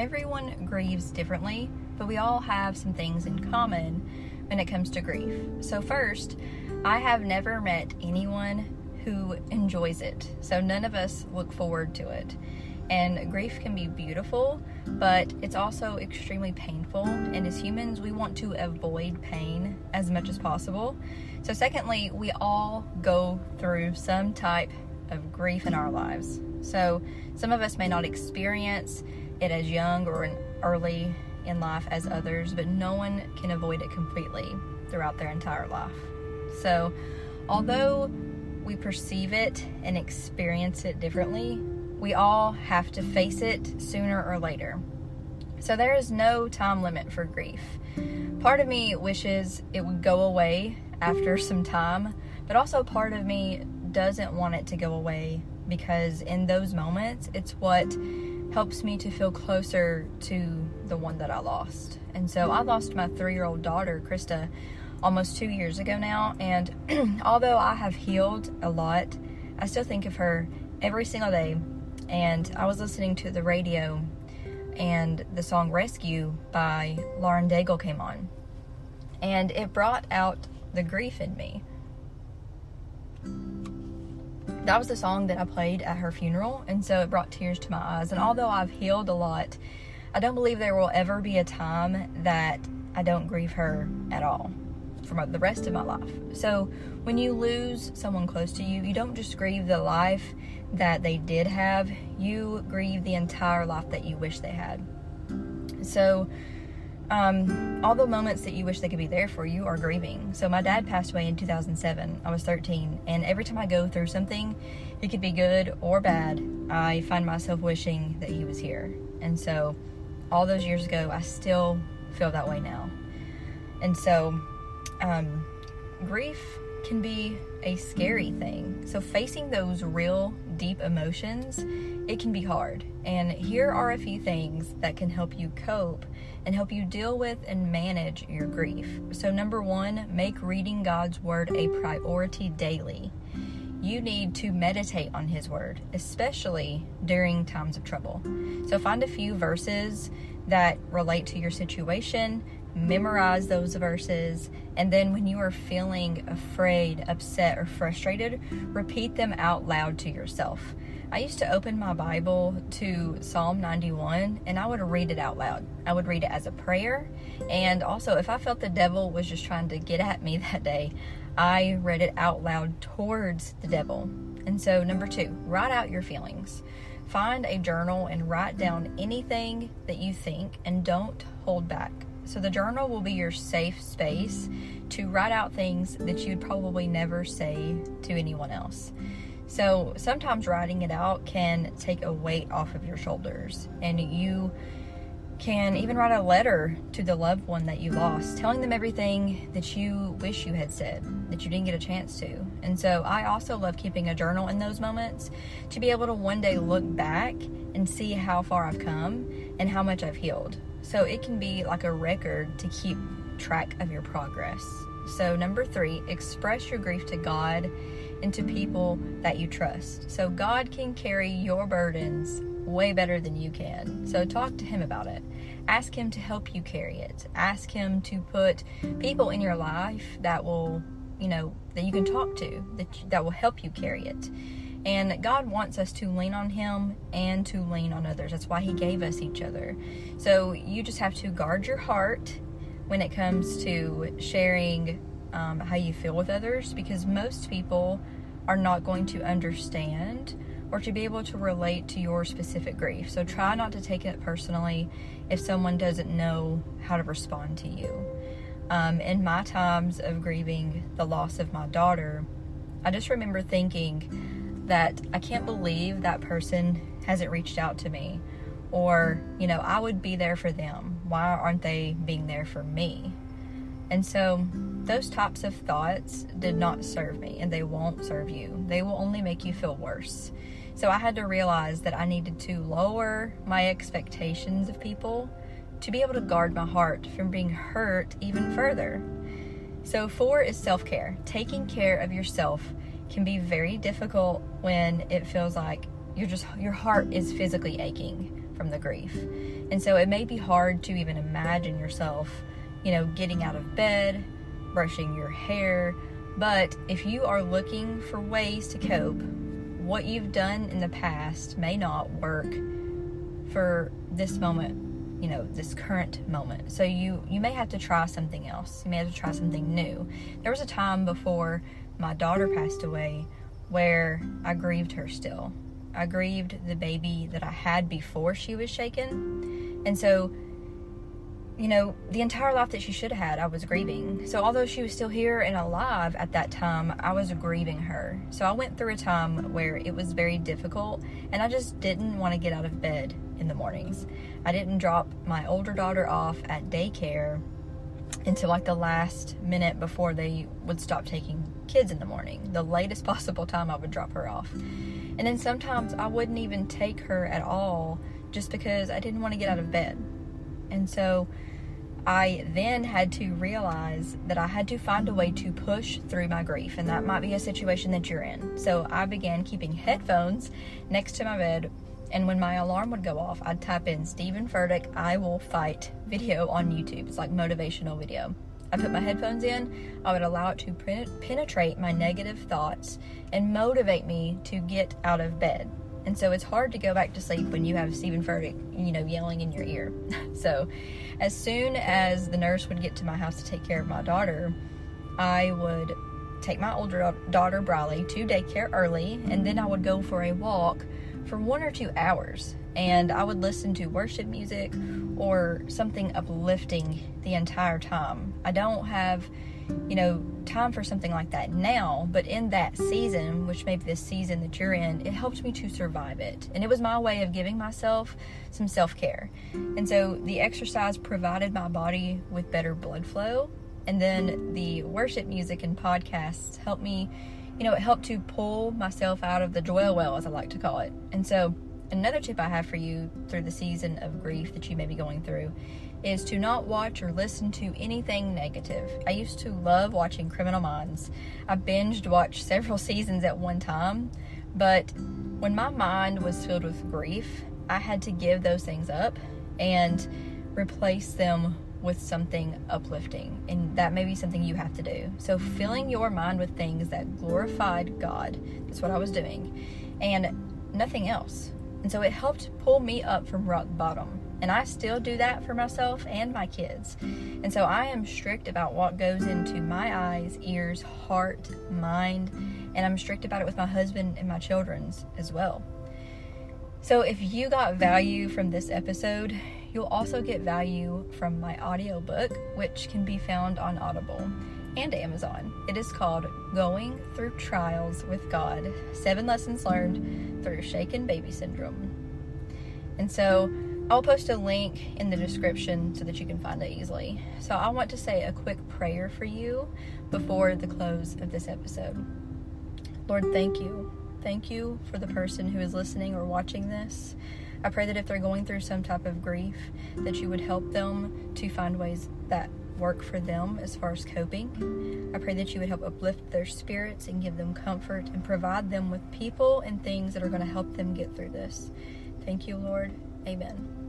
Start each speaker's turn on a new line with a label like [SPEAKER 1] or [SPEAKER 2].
[SPEAKER 1] everyone grieves differently, but we all have some things in common when it comes to grief. So, first, I have never met anyone who enjoys it. So, none of us look forward to it. And grief can be beautiful, but it's also extremely painful. And as humans, we want to avoid pain as much as possible. So, secondly, we all go through some type of grief in our lives. So, some of us may not experience it as young or in early in life as others, but no one can avoid it completely throughout their entire life. So, although we perceive it and experience it differently, we all have to face it sooner or later. So, there is no time limit for grief. Part of me wishes it would go away after some time, but also part of me doesn't want it to go away because in those moments, it's what helps me to feel closer to the one that I lost. And so I lost my three year old daughter, Krista, almost two years ago now. And although I have healed a lot, I still think of her every single day. And I was listening to the radio, and the song Rescue by Lauren Daigle came on. And it brought out the grief in me that was the song that I played at her funeral, and so it brought tears to my eyes. And mm. although I've healed a lot, I don't believe there will ever be a time that I don't grieve her at all for the rest of my life. So when you lose someone close to you, you don't just grieve the life that they did have, you grieve the entire life that you wish they had. So um, all the moments that you wish they could be there for you are grieving. So my dad passed away in 2007. I was 13, and every time I go through something, it could be good or bad, I find myself wishing that he was here. And so, all those years ago, I still feel that way now. And so, um, grief can be a scary thing. So, facing those real deep emotions, it can be hard. And here are a few things that can help you cope and help you deal with and manage your grief. So, number one, make reading God's Word a priority daily. You need to meditate on His Word, especially during times of trouble. So, find a few verses that relate to your situation, memorize those verses, and then when you are feeling afraid, upset, or frustrated, repeat them out loud to yourself. I used to open my Bible to Psalm 91 and I would read it out loud. I would read it as a prayer. And also, if I felt the devil was just trying to get at me that day, I read it out loud towards the devil. And so, number two, write out your feelings. Find a journal and write down anything that you think and don't hold back. So, the journal will be your safe space to write out things that you'd probably never say to anyone else. So sometimes writing it out can take a weight off of your shoulders, and you can even write a letter to the loved one that you lost, telling them everything that you wish you had said that you didn't get a chance to. And so I also love keeping a journal in those moments to be able to one day look back and see how far I've come and how much I've healed. So it can be like a record to keep track of your progress. So, number three, express your grief to God and to people that you trust. So God can carry your burdens way better than you can. So talk to Him about it. Ask Him to help you carry it. Ask Him to put people in your life that will, you know, that you can talk to, that, that will help you carry it. And God wants us to lean on Him and to lean on others. That's why He gave us each other. So you just have to guard your heart when it comes to sharing um, how you feel with others because most people are not going to understand or to be able to relate to your specific grief. So try not to take it personally if someone doesn't know how to respond to you. Um, in my times of grieving the loss of my daughter, I just remember thinking that I can't believe that person hasn't reached out to me. Or, you know, I would be there for them. Why aren't they being there for me? And so those types of thoughts did not serve me and they won't serve you. They will only make you feel worse. So I had to realize that I needed to lower my expectations of people to be able to guard my heart from being hurt even further. So, four is self care. Taking care of yourself can be very difficult when it feels like you're just your heart is physically aching from the grief. And so it may be hard to even imagine yourself, you know, getting out of bed, brushing your hair. But if you are looking for ways to cope, what you've done in the past may not work for this moment you know this current moment so you you may have to try something else you may have to try something new there was a time before my daughter passed away where i grieved her still i grieved the baby that i had before she was shaken and so you know, the entire life that she should have had, I was grieving. So, although she was still here and alive at that time, I was grieving her. So, I went through a time where it was very difficult and I just didn't want to get out of bed in the mornings. I didn't drop my older daughter off at daycare until like the last minute before they would stop taking kids in the morning. The latest possible time I would drop her off. And then sometimes I wouldn't even take her at all just because I didn't want to get out of bed. And so, I then had to realize that I had to find a way to push through my grief, and that might be a situation that you're in. So I began keeping headphones next to my bed, and when my alarm would go off, I'd type in Stephen Furtick, I will fight video on YouTube. It's like motivational video. I put my headphones in, I would allow it to penetrate my negative thoughts and motivate me to get out of bed. And so it's hard to go back to sleep when you have Stephen Furtick, you know, yelling in your ear. so as soon as the nurse would get to my house to take care of my daughter, I would take my older daughter, Briley, to daycare early, and then I would go for a walk for one or two hours. And I would listen to worship music or something uplifting the entire time. I don't have you know, time for something like that now, but in that season, which maybe this season that you're in, it helped me to survive it. And it was my way of giving myself some self care. And so the exercise provided my body with better blood flow. And then the worship music and podcasts helped me, you know, it helped to pull myself out of the joy well, as I like to call it. And so, another tip I have for you through the season of grief that you may be going through is to not watch or listen to anything negative. I used to love watching Criminal Minds. I binged watched several seasons at one time, but when my mind was filled with grief, I had to give those things up and replace them with something uplifting. And that may be something you have to do. So, filling your mind with things that glorified God, that's what I was doing, and nothing else. And so it helped pull me up from rock bottom. And I still do that for myself and my kids. And so I am strict about what goes into my eyes, ears, heart, mind, and I'm strict about it with my husband and my children's as well. So if you got value from this episode, you'll also get value from my audiobook, which can be found on Audible and Amazon. It is called Going Through Trials with God Seven Lessons Learned Through Shaken Baby Syndrome. And so I'll post a link in the description so that you can find it easily. So I want to say a quick prayer for you before the close of this episode. Lord, thank you. Thank you for the person who is listening or watching this. I pray that if they're going through some type of grief, that you would help them to find ways that work for them as far as coping. I pray that you would help uplift their spirits and give them comfort and provide them with people and things that are going to help them get through this. Thank you, Lord. Amen.